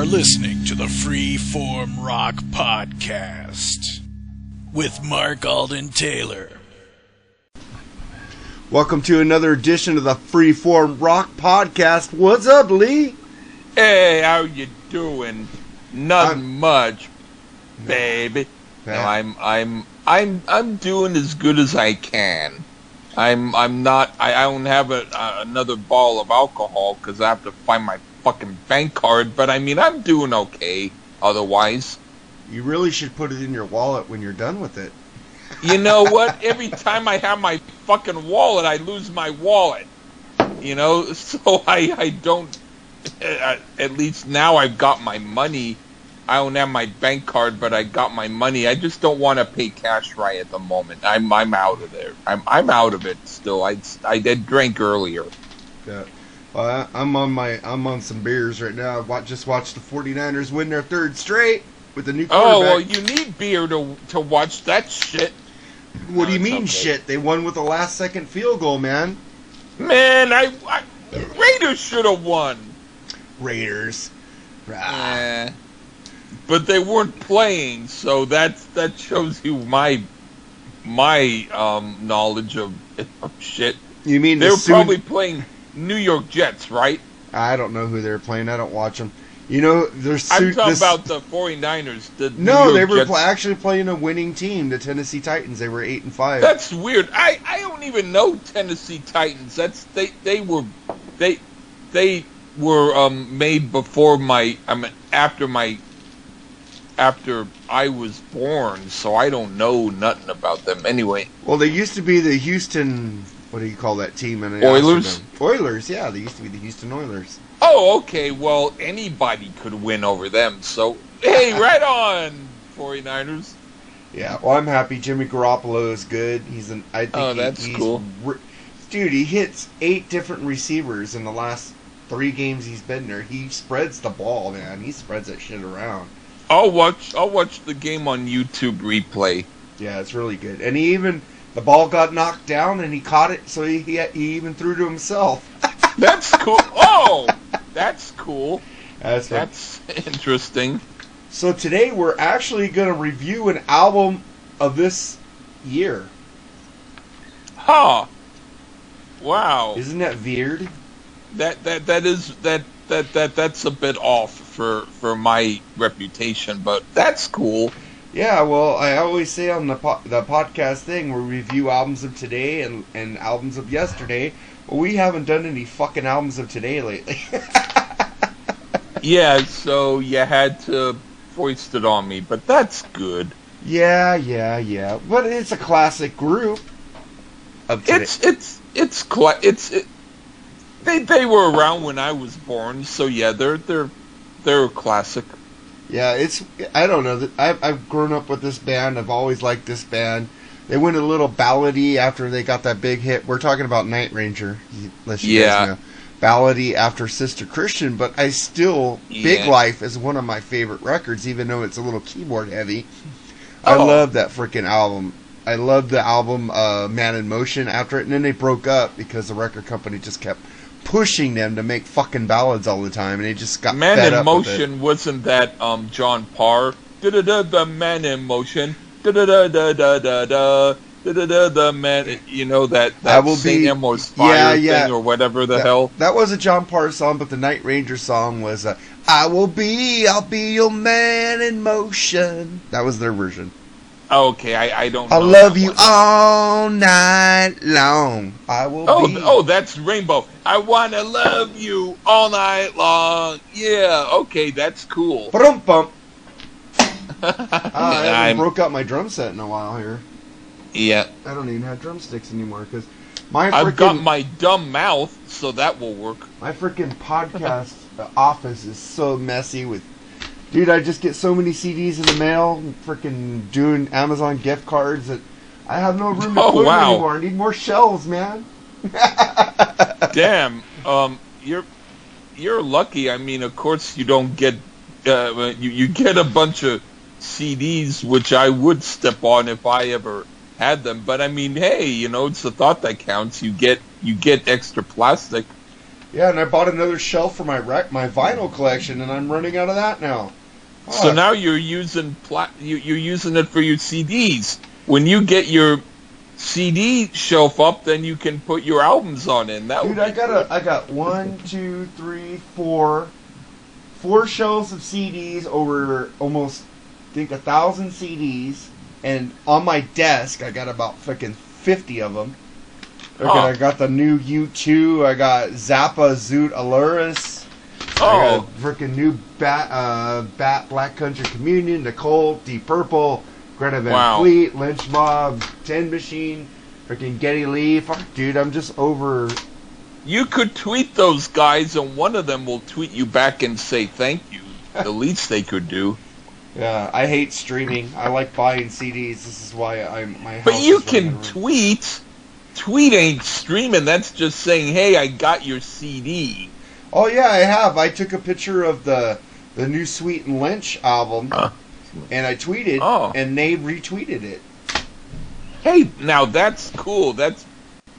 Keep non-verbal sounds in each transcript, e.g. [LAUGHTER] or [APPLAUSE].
are listening to the Freeform Rock Podcast with Mark Alden Taylor. Welcome to another edition of the Freeform Rock Podcast. What's up, Lee? Hey, how you doing? Nothing I'm- much, baby. No, I'm I'm I'm I'm doing as good as I can. I'm I'm not. I, I don't have a, uh, another bottle of alcohol because I have to find my fucking bank card. But I mean, I'm doing okay. Otherwise, You really should put it in your wallet when you're done with it. you know [LAUGHS] what? Every time I have my fucking wallet, I lose my wallet. You know, [LAUGHS] so I I don't. uh, At least now I've got my money. I don't have my bank card, but I got my money. I just don't want to pay cash right at the moment. I'm I'm out of there. I'm I'm out of it still. I I did drink earlier. Yeah. Well, I, I'm on my I'm on some beers right now. I wa- just watched the 49ers win their third straight with the new quarterback. Oh well, you need beer to to watch that shit. what do you mean shit? They won with the last second field goal, man. Man, I, I Raiders should have won. Raiders. Eh. but they weren't playing, so that that shows you my my um, knowledge of, of shit. You mean They the were soon- probably playing New York Jets, right? I don't know who they're playing. I don't watch them. You know, there's I'm talking this- about the 49ers. The New No, they were pl- actually playing a winning team, the Tennessee Titans. They were eight and five. That's weird. I, I don't even know Tennessee Titans. That's they they were they they were um, made before my I mean after my after I was born, so I don't know nothing about them anyway. Well, they used to be the Houston. What do you call that team? In Oilers? Oilers, yeah, they used to be the Houston Oilers. Oh, okay. Well, anybody could win over them. So, hey, [LAUGHS] right on, 49ers. Yeah, well, I'm happy. Jimmy Garoppolo is good. He's an. I think Oh, he- that's he's cool. re- dude, he hits eight different receivers in the last three games he's been there. He spreads the ball, man. He spreads that shit around. I'll watch. I'll watch the game on YouTube replay. Yeah, it's really good. And he even the ball got knocked down and he caught it, so he he, he even threw to himself. [LAUGHS] That's cool. Oh, that's cool. That's. That's interesting. So today we're actually going to review an album of this year. Huh. Wow. Isn't that weird? That that that is that that that that's a bit off for for my reputation, but that's cool. Yeah, well, I always say on the po- the podcast thing where we review albums of today and and albums of yesterday. Well, we haven't done any fucking albums of today lately. [LAUGHS] Yeah, so you had to foist it on me, but that's good. yeah, yeah, yeah. But it's a classic group. Of today. It's it's it's cla- it's it, they they were around when I was born, so yeah, they're they're they're a classic. Yeah, it's I don't know. I've I've grown up with this band. I've always liked this band. They went a little ballady after they got that big hit. We're talking about Night Ranger, unless you Yeah. guys know. Ballady after Sister Christian, but I still Big Life is one of my favorite records, even though it's a little keyboard heavy. I Oh. love that freaking album. I love the album uh, Man in Motion after it, and then they broke up because the record company just kept pushing them to make fucking ballads all the time, and they just got Man fed in up with it. Motion wasn't that um John Parr? Da da da the Man in Motion. Da da da da da da da. Da da da the man, you know that I that will Saint be- Elmo's fire Yeah, yeah. thing or whatever the that, hell. That was a John Parr song, but the Night Ranger song was uh, "I will be, I'll be your man in motion." That was their version. Okay, I I don't. I love you one. all night long. I will Oh, be. oh, that's Rainbow. I wanna love you all night long. Yeah, okay, that's cool. Brum bump. [LAUGHS] Ah, I haven't broke out my drum set in a while here. yeah, I don't even have drumsticks anymore because my I've got my dumb mouth, so that will work. my freaking podcast uh, [LAUGHS] office is so messy with. Dude, I just get so many CDs in the mail, freaking doing Amazon gift cards that I have no room to [LAUGHS] Oh, put wow. anymore. I need more shelves, man. [LAUGHS] Damn, um, you're you're lucky. I mean, of course, you don't get uh, you you get a bunch of CDs, which I would step on if I ever had them. But I mean, hey, you know, it's the thought that counts. You get you get extra plastic. Yeah, and I bought another shelf for my rec- my vinyl collection, and I'm running out of that now. So now you're using pla- you, you're using it for your CDs. When you get your CD shelf up, then you can put your albums on in. That Dude, I got a, I got one, two, three, four, four shelves of CDs over almost, I think a thousand CDs, and on my desk I got about fucking fifty of them. Okay, Huh. I got the new U2. I got Zappa, Zoot, Allures. Oh, freaking new Bat, uh, Bat, Black Country Communion, Nicole, Deep Purple, Greta Van Wow. Fleet, Lynch Mob, Ten Machine, freaking Geddy Lee. Fuck, dude, I'm just over. you could tweet those guys, and one of them will tweet you back and say thank you. [LAUGHS] The least they could do. Yeah, I hate streaming. I like buying CDs. This is why I'm my. But you can tweet. Tweet ain't streaming. That's just saying, "Hey, I got your CD." Oh yeah, I have. I took a picture of the the new Sweet and Lynch album, Huh. and I tweeted, Oh. and they retweeted it. Hey, now that's cool. That's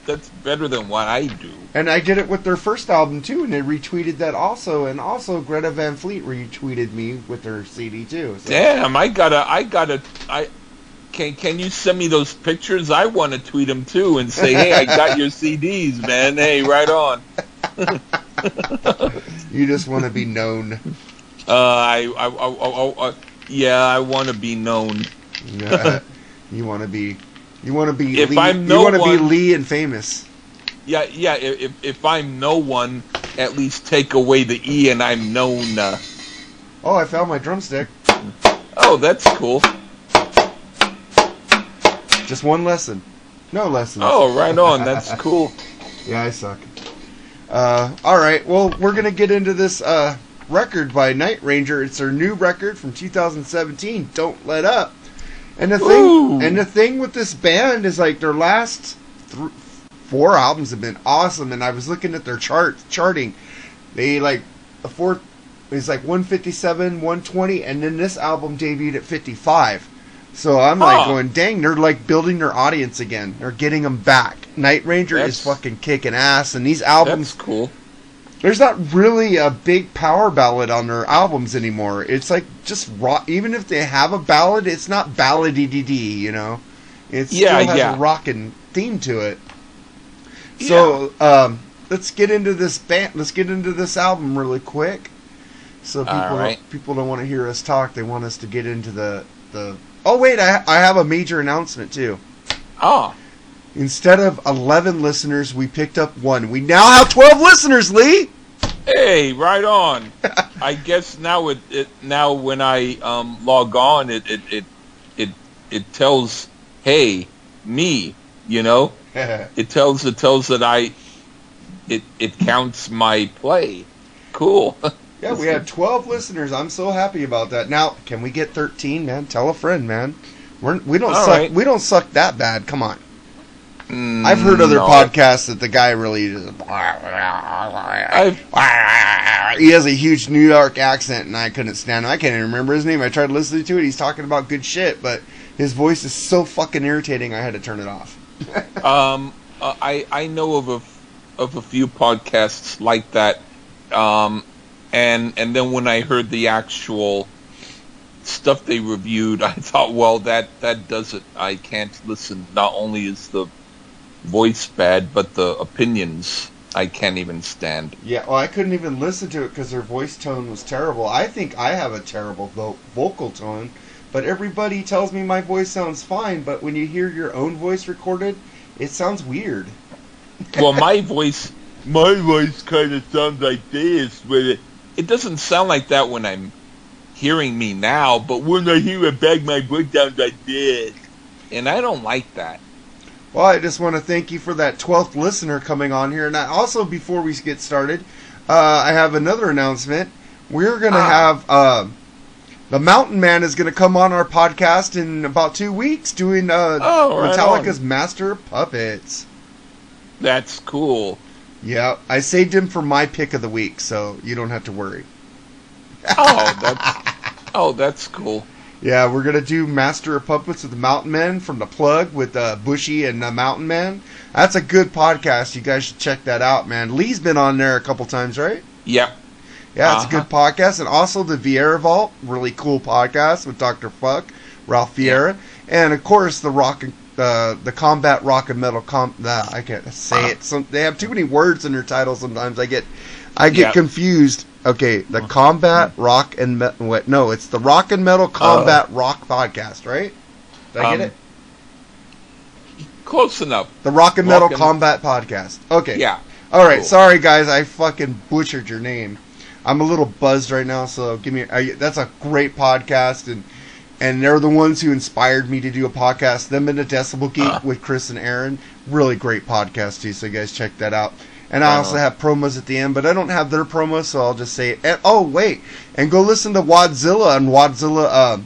that's better than what I do. And I did it with their first album too, and they retweeted that also. And also, Greta Van Fleet retweeted me with their CD too. So. Damn, I gotta, I gotta, I can. Can you send me those pictures? I want to tweet them too and say, "Hey, I got your [LAUGHS] CDs, man. Hey, right on." [LAUGHS] [LAUGHS] You just want to be known. Uh, I, I, I, I, I yeah, I want to be known. Yeah. [LAUGHS] you want to be. You want to be. If Lee, I'm no you want to be Lee and famous. Yeah, yeah. If if I'm no one, at least take away the e, and I'm known. Uh, Oh, I found my drumstick. oh, that's cool. Just one lesson. No lessons. Oh, right on. That's cool. [LAUGHS] Yeah, I suck. Uh, all right. Well, we're gonna get into this uh, record by Night Ranger. It's their new record from 2017. Don't let up. And the thing, Ooh. and the thing with this band is like their last th- four albums have been awesome. And I was looking at their chart charting. They like the fourth is like 157, 120, and then this album debuted at 55. So I'm like Huh. going, dang, they're like building their audience again. They're getting them back. Night Ranger is fucking kicking ass, and these albums, That's cool. there's not really a big power ballad on their albums anymore. It's like just rock. Even if they have a ballad, it's not ballady dee, you know. It Yeah, still has yeah. a rockin' theme to it. So um, let's get into this band. Let's get into this album really quick. So people right. don't, people don't want to hear us talk. They want us to get into the the. Oh wait, I I have a major announcement too. Ah, Instead of 11 listeners, we picked up one. We now have 12 listeners, Lee! hey, right on. [LAUGHS] I guess now it, it now when I um, log on, it it, it it it tells, hey, me, you know. [LAUGHS] It tells it tells that I, it it counts my play. Cool. [LAUGHS] yeah, we had 12 listeners. I'm so happy about that. Now, can we get 13, man? Tell a friend, man. We're, we don't All suck. right. We don't suck that bad. Come on. Mm, I've heard other no. podcasts that the guy really just, he has a huge New York accent, and I couldn't stand him. I can't even remember his name. I tried listening to it. He's talking about good shit, but his voice is so fucking irritating. I had to turn it off. [LAUGHS] Um, uh, I I know of a of a few podcasts like that, um, and and then when I heard the actual stuff they reviewed, [LAUGHS] I thought, well, that that does it. I can't listen. Not only is the voice bad, but the opinions I can't even stand. Yeah, well, I couldn't even listen to it because their voice tone was terrible. I think I have a terrible vo- vocal tone, but everybody tells me my voice sounds fine. But when you hear your own voice recorded, it sounds weird. Well, my [LAUGHS] voice, my voice kind of sounds like this, but it, it doesn't sound like that when I'm hearing me now. But when I hear it back, my breakdowns I did. and I don't like that. Well, I just want to thank you for that 12th listener coming on here. And I, also, before we get started, uh, I have another announcement. We're going to Ah. have uh, the Mountain Man is going to come on our podcast in about two weeks doing uh, Oh, right Metallica's on. Master Puppets. That's cool. Yeah, I saved him for my pick of the week, so you don't have to worry. Oh, [LAUGHS] that's oh, that's cool. Yeah, we're gonna do Master of Puppets with the Mountain Men from the Plug with uh, Bushy and the Mountain Man. That's a good podcast. You guys should check that out, man. Lee's been on there a couple times, right? Yep. Yeah, it's Uh-huh. a good podcast, and also the Vieira Vault, really cool podcast with Doctor Fuck, Ralph Vieira, and of course the rock and uh, the combat rock and metal com. Nah, I can't say it. Some they have too many words in their titles. Sometimes I get I get confused. Okay, the combat rock and metal. what? No, it's the rock and metal combat rock podcast, right? Did I Um, get it? Close enough. The rock and metal Rock and- combat podcast. Okay. Yeah. All right, Cool. sorry guys, I fucking butchered your name. I'm a little buzzed right now, so give me. I, that's a great podcast, and and they're the ones who inspired me to do a podcast. Them and the Decibel Geek Uh. with Chris and Aaron, really great podcast too. So you guys check that out. And I also Uh. have promos at the end, but I don't have their promos, so I'll just say it. And, oh wait, and go listen to Wadzilla on Wadzilla. Um,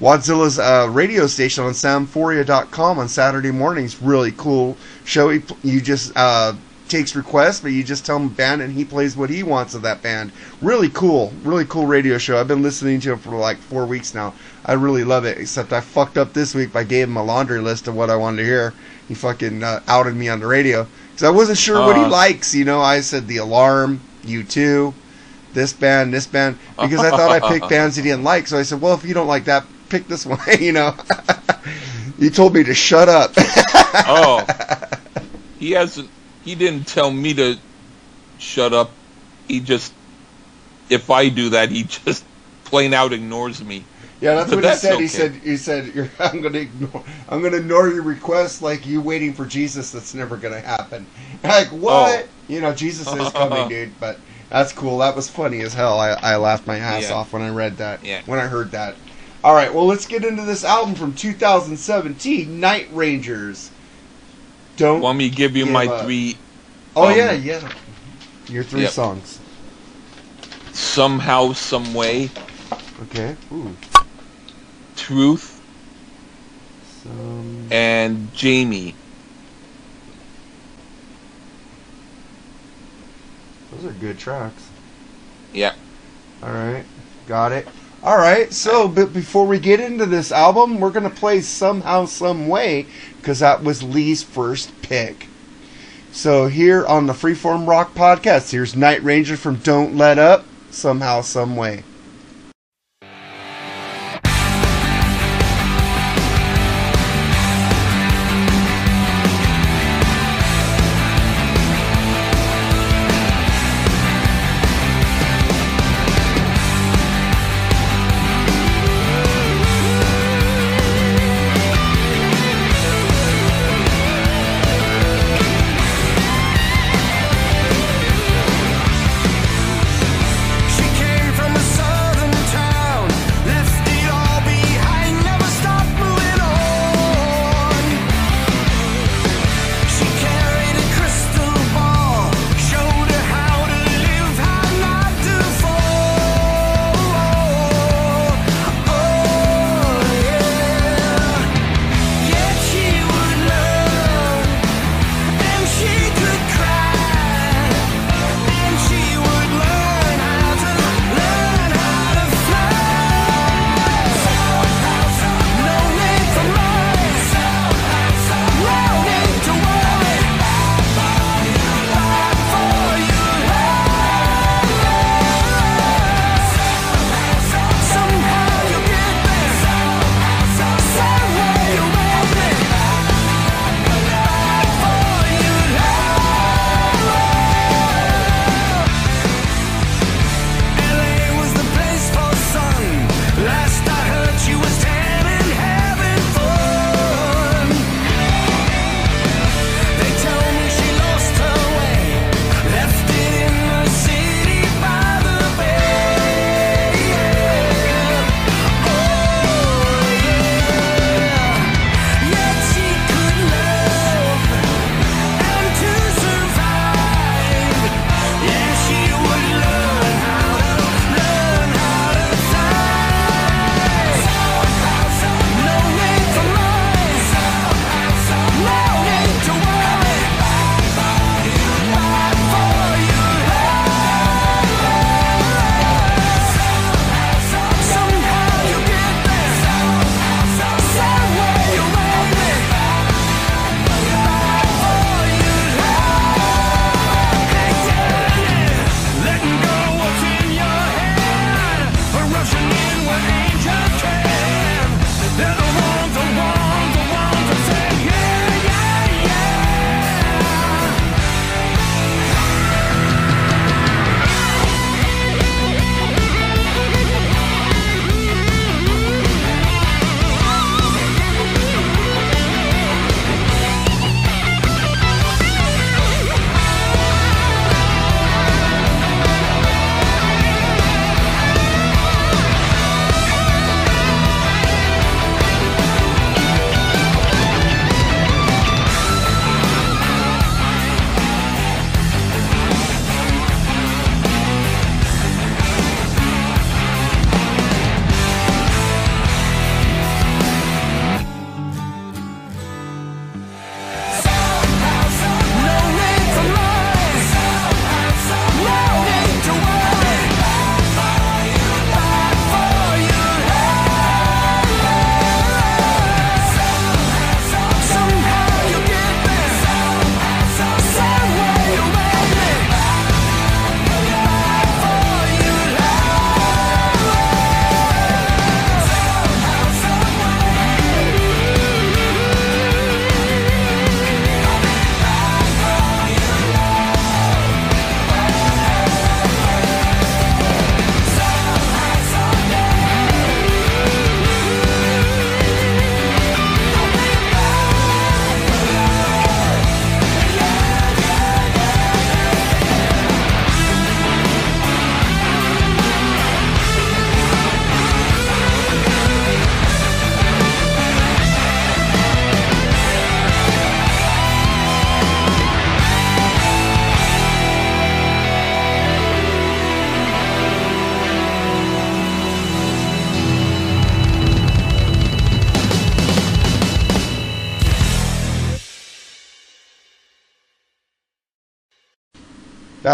Wadzilla's uh, radio station on soundphoria.com on Saturday mornings. Really cool show. He, you just uh, takes requests, but you just tell him a band and he plays what he wants of that band. Really cool, really cool radio show. I've been listening to him for like four weeks now. I really love it. Except I fucked up this week by gave him a laundry list of what I wanted to hear. He fucking uh, outed me on the radio because I wasn't sure what he Uh. likes. You know, I said the Alarm, U2, this band, this band, because I thought I picked [LAUGHS] bands he didn't like. So I said, well, if you don't like that, pick this [LAUGHS] one. you know, [LAUGHS] he told me to shut up. Oh. he hasn't. He didn't tell me to shut up. He just. If I do that, he just plain out ignores me. Yeah, that's But what that's he said. He said, he said, [LAUGHS] I'm gonna ignore, I'm gonna ignore your request like you waiting for Jesus. That's never gonna happen. [LAUGHS] Like what? Oh. You know, Jesus is [LAUGHS] coming, dude. But that's cool. That was funny as hell. I, I laughed my ass Yeah. off when I read that. Yeah. When I heard that. All right. Well, let's get into this album from 2017, Night Rangers. Don't. Want me to give you Give my up. three? oh um, yeah, yeah. Your three Yep. songs. Somehow, some way, Okay. Ooh. Truth, Some. and Jamie. Those are good tracks. Yeah. All right, got it. All right, so but before we get into this album, we're gonna play somehow, some way, because that was Lee's first pick. So here on the Freeform Rock podcast, here's Night Ranger from Don't Let Up, somehow, some way.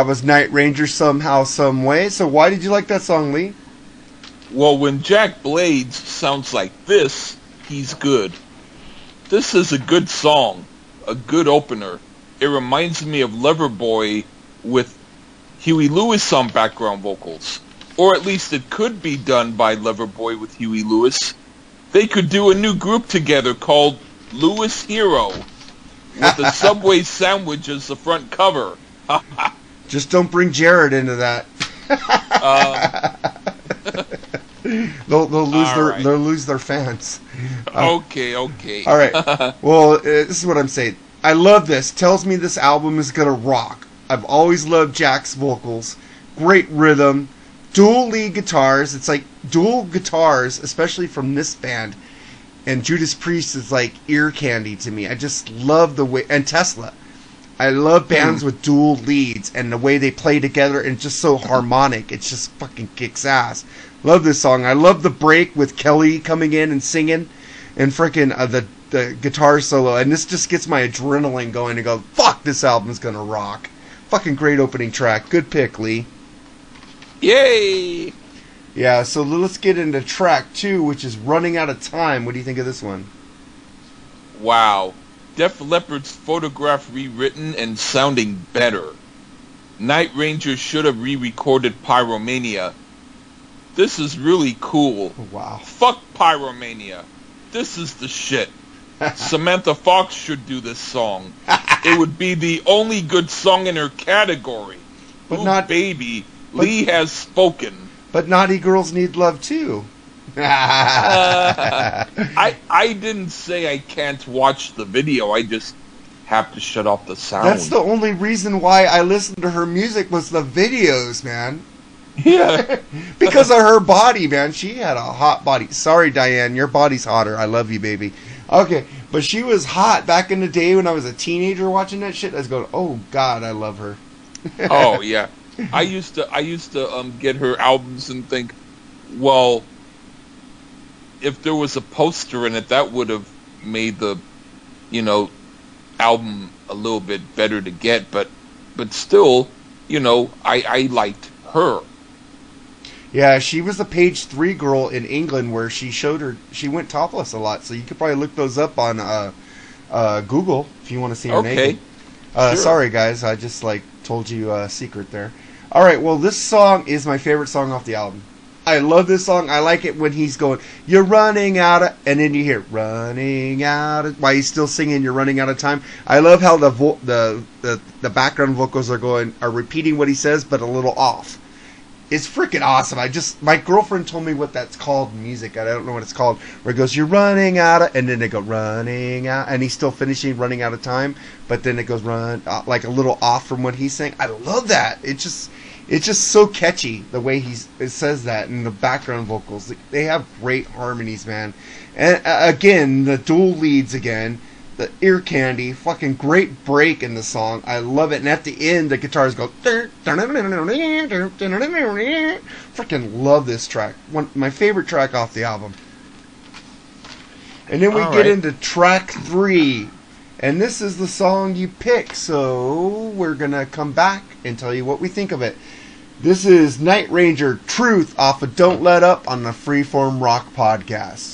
That was Night Ranger somehow, some way. So why did you like that song, Lee? Well, when Jack Blades sounds like this, he's good. This is a good song, a good opener. It reminds me of Loverboy with Huey Lewis on background vocals. Or at least it could be done by Loverboy with Huey Lewis. They could do a new group together called Lewis Hero with a [LAUGHS] Subway sandwich as the front cover. [LAUGHS] Just don't bring Jared into that. Um, [LAUGHS] They'll, they'll lose All their right. they'll lose their fans. [LAUGHS] okay, okay. All right. [LAUGHS] Well, uh, this is what I'm saying. I love this. Tells me this album is gonna rock. I've always loved Jack's vocals. Great rhythm. Dual lead guitars. It's like dual guitars, especially from this band. And Judas Priest is like ear candy to me. I just love the way and Tesla. I love bands with dual leads and the way they play together and just so harmonic. It just fucking kicks ass. Love this song. I love the break with Kelly coming in and singing and freaking uh, the the guitar solo and this just gets my adrenaline going to go fuck this album's gonna rock fucking great opening track good pick lee Yay! yeah so let's get into track two which is running out of time what do you think of this one Wow. Def Leppard's photograph rewritten and sounding better. Night Ranger should have re-recorded Pyromania. This is really cool. oh, wow Fuck Pyromania. This is the shit. [LAUGHS] Samantha Fox should do this song. It would be the only good song in her category. But Ooh, not- baby. but- Lee has spoken. but naughty girls need love too [LAUGHS] I I didn't say I can't watch the video. I just have to shut off the sound. that's the only reason why i listened to her music was the videos man yeah. [LAUGHS] because of her body, man. She had a hot body. Sorry, Diane, your body's hotter. I love you, baby. Okay, but she was hot back in the day when I was a teenager watching that shit. I was going, "Oh God, I love her." oh [LAUGHS] yeah. I used to I used to um get her albums and think, well, if there was a poster in it, that would have made the, you know, album a little bit better to get. But but still, you know, I I liked her. Yeah, she was the page three girl in England where she showed her. She went topless a lot, so you could probably look those up on uh, uh, Google if you want to see her Okay. naked. Uh, Sure. Sorry, guys, I just like told you a secret there. All right, well, this song is my favorite song off the album. I love this song. I like it when he's going, "You're running out of," and then you hear "running out of." While he's still singing, "You're running out of time." I love how the vo- the, the the background vocals are going are repeating what he says, but a little off. It's freaking awesome. I just my girlfriend told me what that's called music. I don't know what it's called. Where it goes, "You're running out of," and then they go running out, and he's still finishing, running out of time. But then it goes run uh, like a little off from what he's saying. I love that. It just it's just so catchy the way he says that and the background vocals. They have great harmonies, man. And uh, again, the dual leads again. The ear candy, fucking great break in the song. I love it. And at the end, the guitars go. Freaking love this track. One my favorite track off the album. And then we All get right. into track three. And this is the song you pick. So we're going to come back and tell you what we think of it. This is Night Ranger Truth off of Don't Let Up on the Freeform Rock Podcast.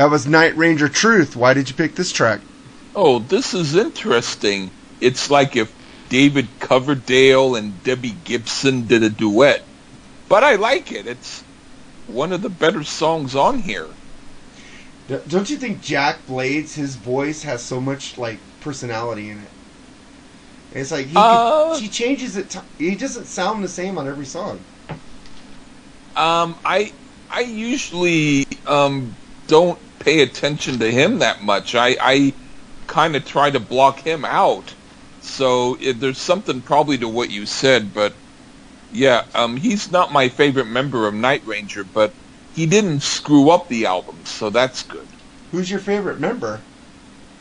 That was Night Ranger Truth. Why did you pick this track? Oh, this is interesting. It's like if David Coverdale and Debbie Gibson did a duet. But I like it. It's one of the better songs on here. Don't you think Jack Blades, his voice has so much like personality in it? It's like he Uh, he changes it. T- he doesn't sound the same on every song. Um, I I usually um don't pay attention to him that much. I I kind of try to block him out. So it, there's something probably to what you said, but yeah, um, he's not my favorite member of Night Ranger, but he didn't screw up the album, so that's good. Who's your favorite member?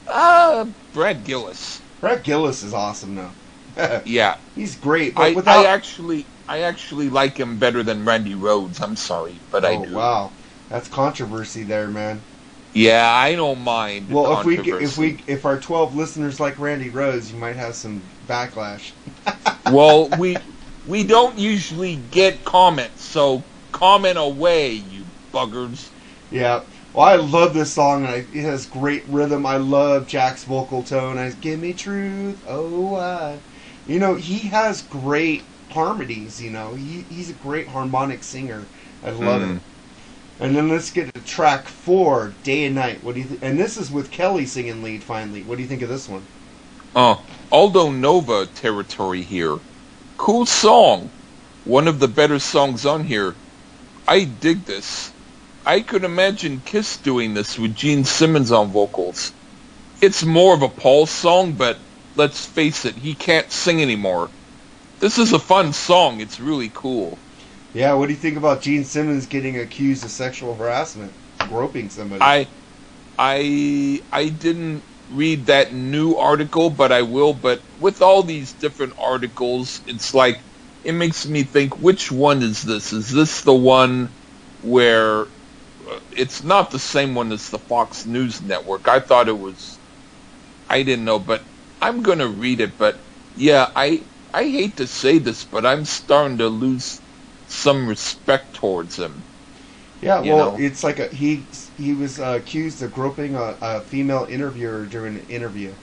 Uh, Brad Gillis. Brad Gillis is awesome though. [LAUGHS] Yeah, He's great, but I, without. I actually I actually like him better than Randy Rhoads. I'm sorry, but I oh do. wow, that's controversy there, man. Yeah, I don't mind. Well, if we if we if our twelve listeners like Randy Rhoads, you might have some backlash. [LAUGHS] well, we we don't usually get comments, so comment away, you buggers. Yeah. Well, I love this song, and I, it has great rhythm. I love Jack's vocal tone. I give me truth, oh I. You know, he has great harmonies. You know, he he's a great harmonic singer. I love Mm. it. And then let's get to track four, Day and Night. What do you? Th- and this is with Kelly singing lead. Finally, what do you think of this one? Oh, Aldo Nova territory here. Cool song. One of the better songs on here. I dig this. I could imagine Kiss doing this with Gene Simmons on vocals. It's more of a Paul song, but let's face it, he can't sing anymore. This is a fun song. It's really cool. Yeah, what do you think about Gene Simmons getting accused of sexual harassment, groping somebody? I I I didn't read that new article, but I will. But with all these different articles, it's like it makes me think: which one is this? Is this the one where uh, it's not the same one as the Fox News Network? I thought it was. I didn't know, but I'm gonna read it. But yeah, I I hate to say this, but I'm starting to lose some respect towards him. Yeah, well, know. it's like a, he he was uh, accused of groping a, a female interviewer during an interview.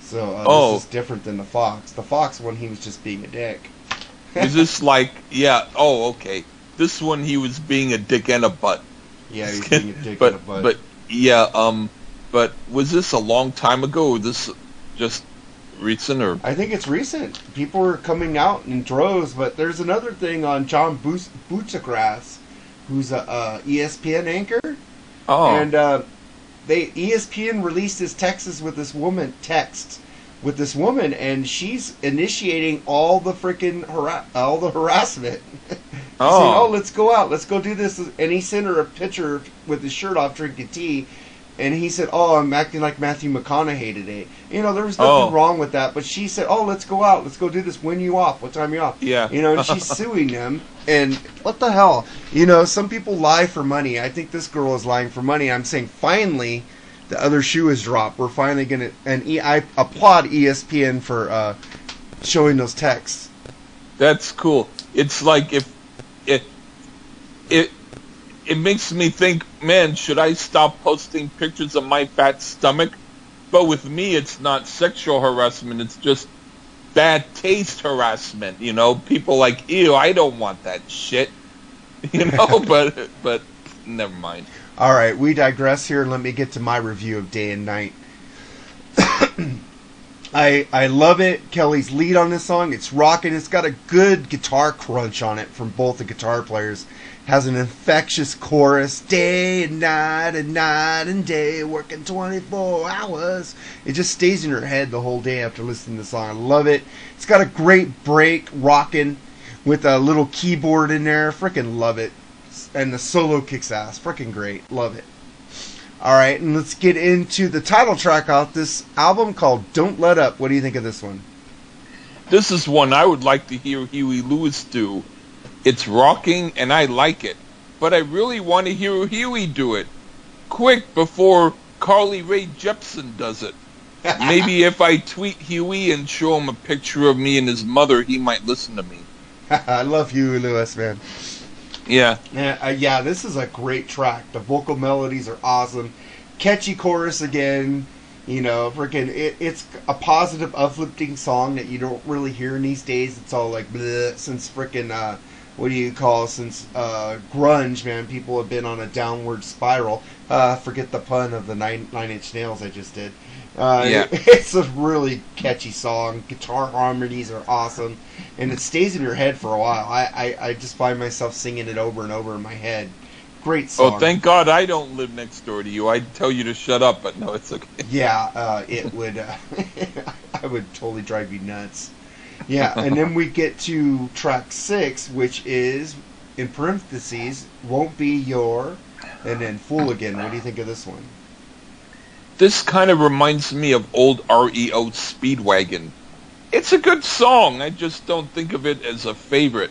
So uh, Oh. this is different than the Fox. The Fox one, he was just being a dick. Is [LAUGHS] this like yeah? Oh, okay. This one he was being a dick and a butt. Yeah, he was being a dick but in the butt. but yeah. Um. But was this a long time ago? Or this just recent or? I think it's recent. People are coming out in droves, but there's another thing on John Boos- who's a, uh ESPN anchor, Oh. and uh, they ESPN released his texts with this woman text with this woman, and she's initiating all the freaking hara- all the harassment. [LAUGHS] Oh. saying, "Oh, let's go out, let's go do this," and he sent her a picture with his shirt off, drinking tea. And he said, "Oh, I'm acting like Matthew McConaughey today." You know, there was nothing Oh. wrong with that, but she said, "Oh, let's go out, let's go do this. When you off? What time you off?" Yeah. You know, and she's [LAUGHS] suing him. And what the hell? You know, some people lie for money. I think this girl is lying for money. I'm saying finally, the other shoe is dropped. We're finally gonna. And e- I applaud ESPN for uh, showing those texts. That's cool. It's like if it it it makes me think, man, should I stop posting pictures of my fat stomach? But with me, it's not sexual harassment. It's just bad taste harassment. You know, people like, ew, I don't want that shit. [LAUGHS] You know, [LAUGHS] but but never mind. All right, we digress here. Let me get to my review of Day and Night. [COUGHS] I I love it. Kelly's lead on this song, it's rocking. It's got a good guitar crunch on it from both the guitar players. Has an infectious chorus, day and night and night and day, working 24 hours. It just stays in your head the whole day after listening to the song. I love it. It's got a great break, rocking with a little keyboard in there. Freaking love it and the solo kicks ass. Freaking great. Love it. All right, and let's get into the title track off this album called Don't Let Up. What do you think of this one? This is one I would like to hear Huey Lewis do. It's rocking and I like it, but I really want to hear Huey do it. Quick before Carly Rae Jepsen does it. [LAUGHS] Maybe if I tweet Huey and show him a picture of me and his mother, he might listen to me. [LAUGHS] I love Huey Lewis, man. Yeah. Yeah, uh, yeah, this is a great track. The vocal melodies are awesome. Catchy chorus again. You know, freaking, it, it's a positive, uplifting song that you don't really hear in these days. It's all like, bleh, since freaking, uh, what do you call, since uh, grunge, man, people have been on a downward spiral. Uh, forget the pun of the nine, nine Inch Nails I just did. Uh, Yeah. [LAUGHS] It's a really catchy song. Guitar harmonies are awesome. And it stays in your head for a while. I, I, I just find myself singing it over and over in my head. Great song. Oh, thank God I don't live next door to you. I'd tell you to shut up, but no, it's okay. Yeah, uh, it would. Uh, [LAUGHS] I would totally drive you nuts. Yeah, [LAUGHS] and then we get to track six, which is in parentheses won't be your, and then fool again. What do you think of this one? This kind of reminds me of old REO Speedwagon. It's a good song. I just don't think of it as a favorite.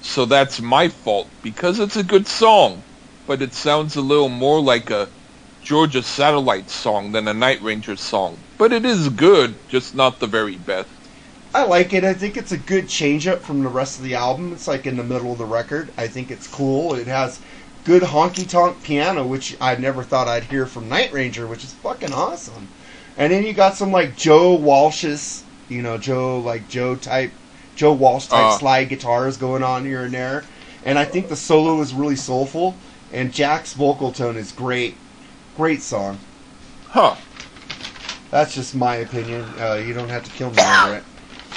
So that's my fault because it's a good song, but it sounds a little more like a Georgia Satellite song than a Night Ranger song. But it is good, just not the very best. I like it. I think it's a good change up from the rest of the album. It's like in the middle of the record. I think it's cool. It has good honky tonk piano, which I never thought I'd hear from Night Ranger, which is fucking awesome. And then you got some like Joe Walsh's, you know, Joe like Joe type, Joe Walsh type Uh. slide guitars going on here and there. And I think the solo is really soulful, and Jack's vocal tone is great. Great song. Huh. That's just my opinion. Uh, you don't have to kill me over it.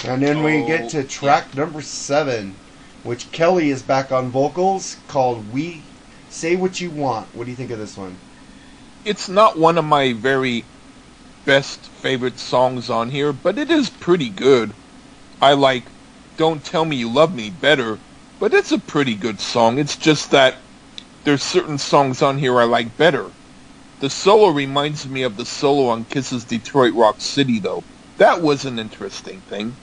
And then we get to oh, track number seven, which Kelly is back on vocals, called "We Say What You Want." What do you think of this one? It's not one of my very best favorite songs on here, but it is pretty good. I like Don't Tell Me You Love Me better, but it's a pretty good song. It's just that there's certain songs on here I like better. The solo reminds me of the solo on Kiss's Detroit Rock City, though. That was an interesting thing.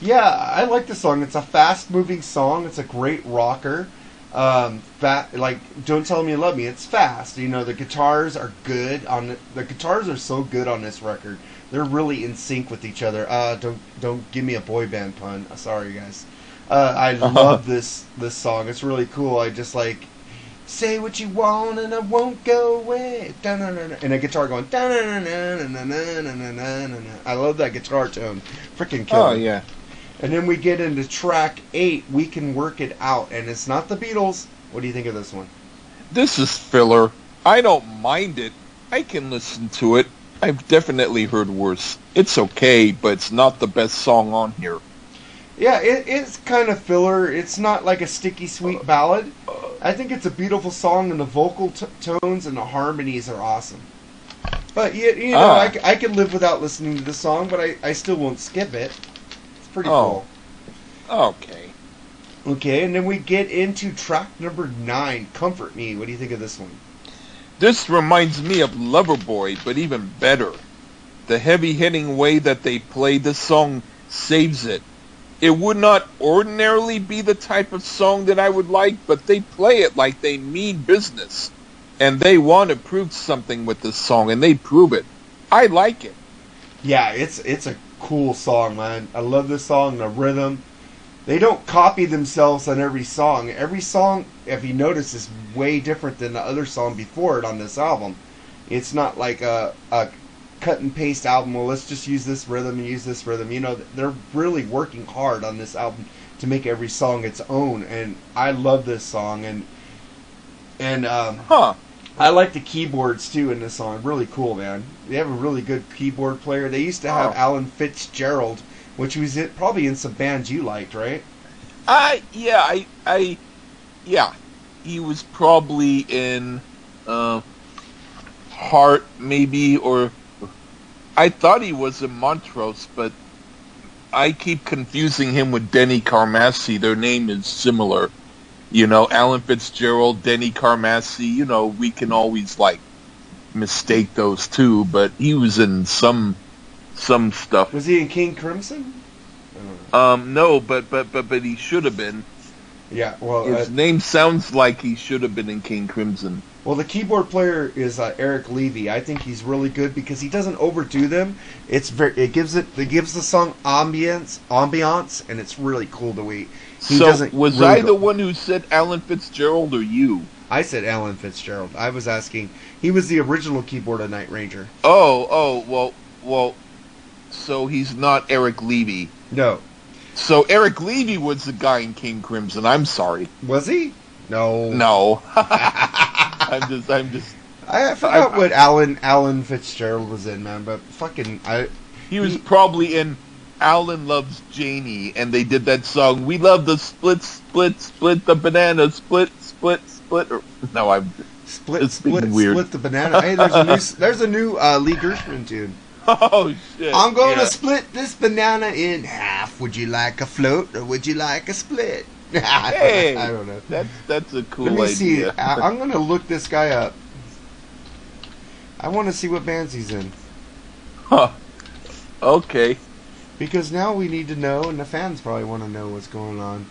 Yeah, I like the song. It's a fast moving song. It's a great rocker. Um, fat, like don't tell me you love me. It's fast. You know the guitars are good on the, the guitars are so good on this record. They're really in sync with each other. Uh, don't don't give me a boy band pun. Uh, sorry guys. Uh, I [LAUGHS] love this this song. It's really cool. I just like say what you want and I won't go away. Da-na-na-na. And a guitar going. I love that guitar tone. Freaking kill. Oh yeah. And then we get into track eight, We Can Work It Out. And it's not the Beatles. What do you think of this one? This is filler. I don't mind it. I can listen to it. I've definitely heard worse. It's okay, but it's not the best song on here. Yeah, it, it's kind of filler. It's not like a sticky sweet ballad. I think it's a beautiful song, and the vocal t- tones and the harmonies are awesome. But you, you know, Ah. I, I can live without listening to the song, but I, I still won't skip it. It's pretty Oh. Okay. cool. Okay, and then we get into track number nine, "Comfort Me." What do you think of this one? This reminds me of Loverboy, but even better. The heavy-hitting way that they play this song saves it. It would not ordinarily be the type of song that I would like, but they play it like they mean business. And they want to prove something with this song, and they prove it. I like it. Yeah, it's it's a cool song, man. I love this song, the rhythm. They don't copy themselves on every song. Every song, if you notice, is way different than the other song before it on this album. It's not like a, a cut and paste album. Well, let's just use this rhythm and use this rhythm. You know, they're really working hard on this album to make every song its own. And I love this song. And and um, Huh. I like the keyboards too in this song. Really cool, man. They have a really good keyboard player. They used to have Oh. Alan Fitzgerald, which was it, probably in some bands you liked, right? I yeah, I I yeah. He was probably in uh Heart maybe or I thought he was in Montrose, but I keep confusing him with Denny Carmassi. Their name is similar. You know, Alan Fitzgerald, Denny Carmassi, you know, we can always like mistake those two, but he was in some some stuff. Was he in King Crimson? I don't know. Um, no, but but but but he should have been. Yeah, well, His uh, name sounds like he should have been in King Crimson. well, the keyboard player is uh, Eric Levy. I think he's really good because he doesn't overdo them. It's very, it gives it, it gives the song ambience, ambiance, and it's really cool to wait. He so doesn't was really I the one who said Alan Fitzgerald or you? I said Alan Fitzgerald. I was asking. He was the original keyboard of Night Ranger. Oh, oh, well, well. So he's not Eric Levy. No, So Eric Levy was the guy in King Crimson. I'm sorry. was he? No, No. [LAUGHS] I'm just, I'm just. I, I forgot I- what Alan Alan Fitzgerald was in, man. But fucking, I He was He- probably in Alan Loves Janie, and they did that song. We love the split, split, split the banana, split, split, split. Or, no, I'm. split split weird. split the banana. Hey, there's a new [LAUGHS] there's a new uh, Lee Gershman tune. [LAUGHS] Oh shit! I'm gonna Yeah. split this banana in half. Would you like a float or would you like a split? [LAUGHS] Hey, I don't know. That's that's a cool Let me idea. see. I, [LAUGHS] I'm gonna look this guy up. I want to see what bands he's in Huh. Okay. because now we need to know, and the fans probably want to know what's going on.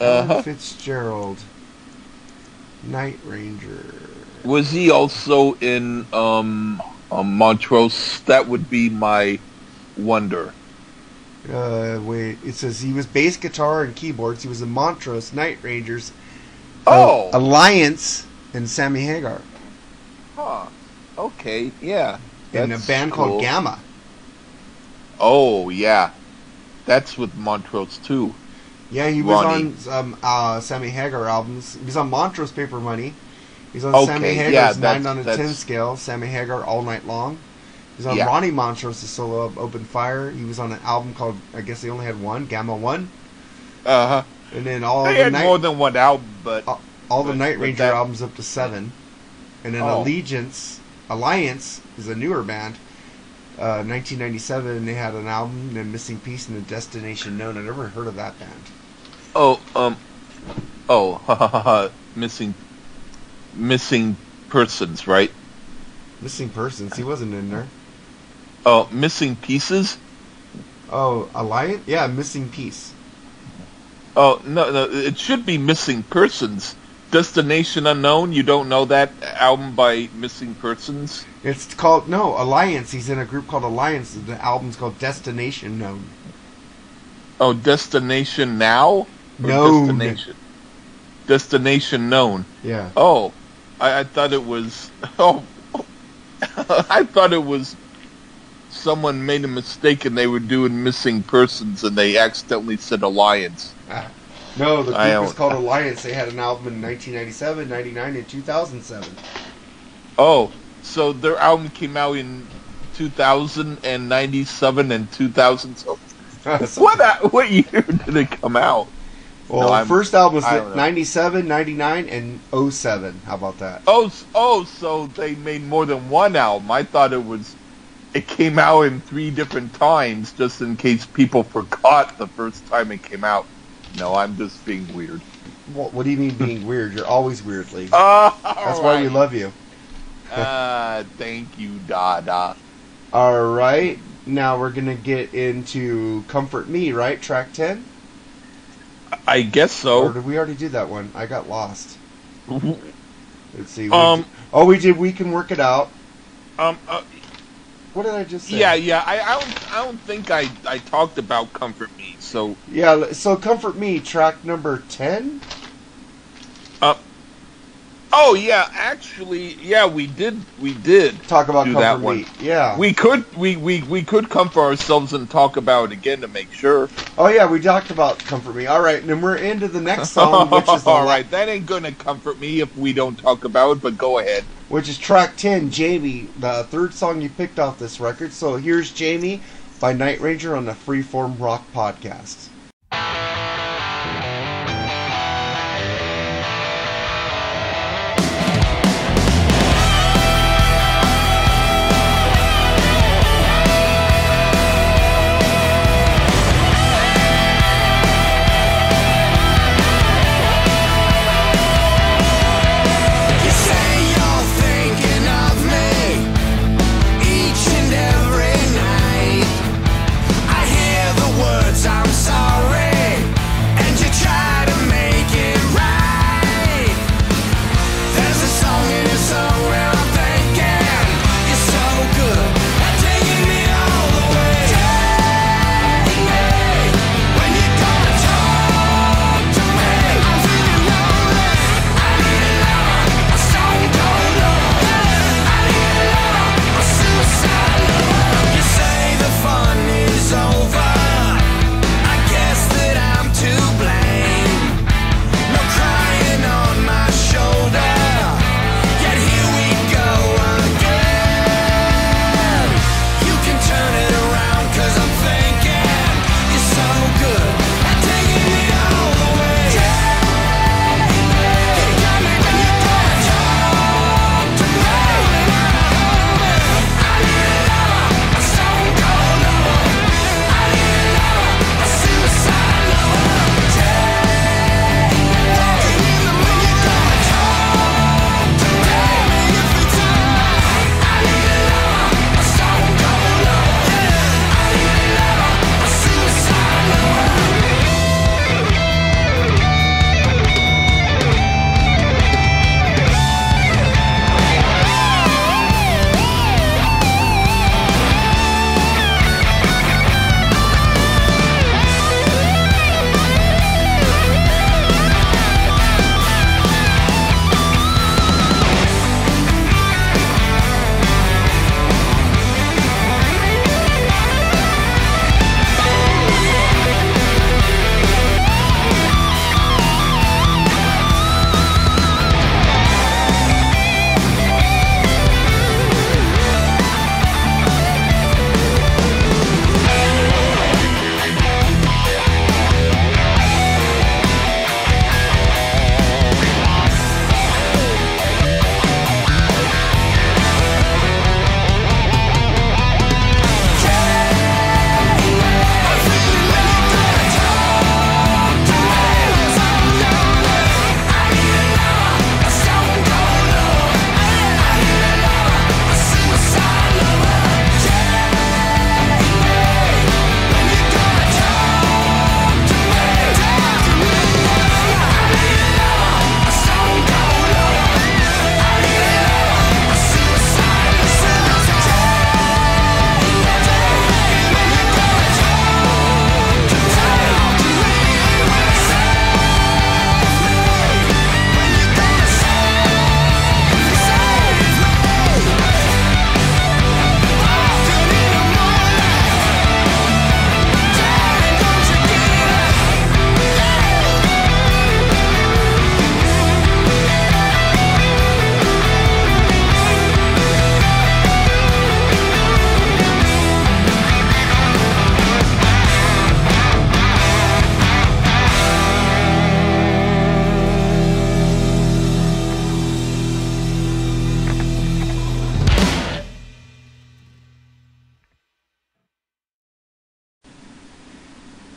Uh Alan huh. Fitzgerald, Night Ranger. Was he also in um, um Montrose? That would be my wonder. Uh, wait. It says he was bass guitar and keyboards. He was in Montrose, Night Rangers, Oh. uh, Alliance, and Sammy Hagar Huh. Okay. Yeah. in a band cool. called Gamma. Oh yeah. That's with Montrose too. Yeah, he was Ronnie. on um, uh, Sammy Hagar albums. He was on Montrose Paper Money. He's on Okay, Sammy yeah, Hagar's that's- 9 on a 10 scale, Sammy Hagar All Night Long. He's on Yeah. Ronnie Montrose's solo of Open Fire. He was on an album called, I guess they only had one, Gamma 1. Uh huh. And then all They the had night, more than one album, but all, all the Night but Ranger that- albums up to 7. And then Oh. Allegiance, Alliance is a newer band. Uh, 1997, they had an album, then Missing Piece and a Destination Known. I never heard of that band. oh um, oh [LAUGHS] ha ha ha missing, missing persons, right? Missing Persons, he wasn't in there. Oh, missing pieces. Oh, Alliance? Yeah, Missing Piece. Oh no, no, it should be missing persons. Destination unknown. You don't know that album by Missing Persons? It's called no Alliance. He's in a group called Alliance. The album's called Destination Known. Oh, Destination Now. Or Known. Destination. Destination known. Yeah. Oh, I, I thought it was. [LAUGHS] Oh, I thought it was. Someone made a mistake and they were doing missing persons and they accidentally said alliance. Ah. No, the group is called Alliance. They had an album in 1997, 99, and 2007. Oh, so their album came out in 2097 and 2000. So [LAUGHS] what what year did it come out? Well, No, first album was I don't know. 97, 99, and 07. How about that? Oh, oh, so they made more than one album. I thought it was. It came out in three different times, just in case people forgot the first time it came out. No, I'm just being weird. What, what do you mean being weird? You're always weirdly. [LAUGHS] Ah, That's why we love you. Ah, thank you, Dada. All right. Now we're gonna get into Comfort Me, right? Track 10. I guess Or so. did we already do that one? I got lost. [LAUGHS] Let's see. Um, did- oh, we did. We can work it out. Um, uh, What did I just say? yeah, yeah. I, I don't, I don't think I, I talked about Comfort Me. So, Yeah. So Comfort Me, track number ten. Oh yeah, actually, yeah, we did, we did. Talk about Do Comfort that Me. one. Yeah. We could, we, we, we could comfort ourselves and talk about it again to make sure. oh yeah, we talked about Comfort Me. All right, and then we're into the next [LAUGHS] song, which is all right. That ain't gonna comfort me if we don't talk about it. But go ahead. which is track ten. Jamie, the third song you picked off this record. So here's Jamie by Night Ranger on the Freeform Rock podcast.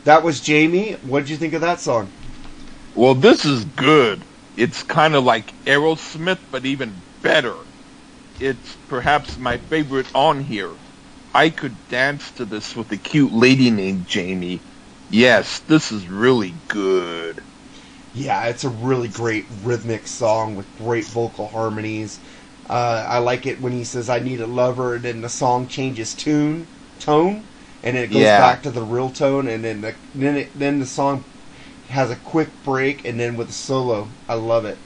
That was Jamie. What did you think of that song? Well, this is good. It's kind of like Aerosmith, but even better. It's perhaps my favorite on here. I could dance to this with a cute lady named Jamie. Yes, this is really good. Yeah, it's a really great rhythmic song with great vocal harmonies. Uh, I like it when he says "I need a lover" and then the song changes tune, tone, and then it goes Yeah. back to the real tone, and then the then it, then the song has a quick break, and then with the solo. I love it.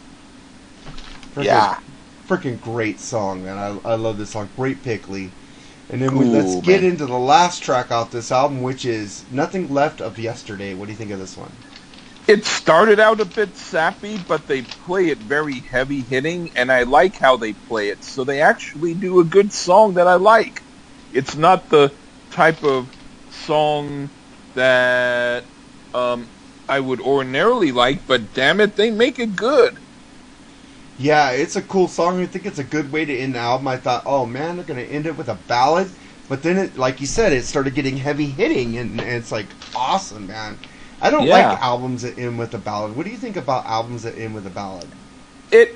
Freaking, Yeah. freaking great song, man. I I love this song. Great pick, Lee. And then we, Cool, let's get man. into the last track off this album, which is "Nothing Left of Yesterday." What do you think of this one? It started out a bit sappy, but they play it very heavy hitting, and I like how they play it. So they actually do a good song that I like. It's not the type of song that um, I would ordinarily like, but damn it, they make it good. Yeah, it's a cool song. I think it's a good way to end the album. I thought, oh man, they're gonna end it with a ballad, but then it, like you said, it started getting heavy hitting, and, and it's like awesome, man. I don't Yeah. like albums that end with a ballad. What do you think about albums that end with a ballad? It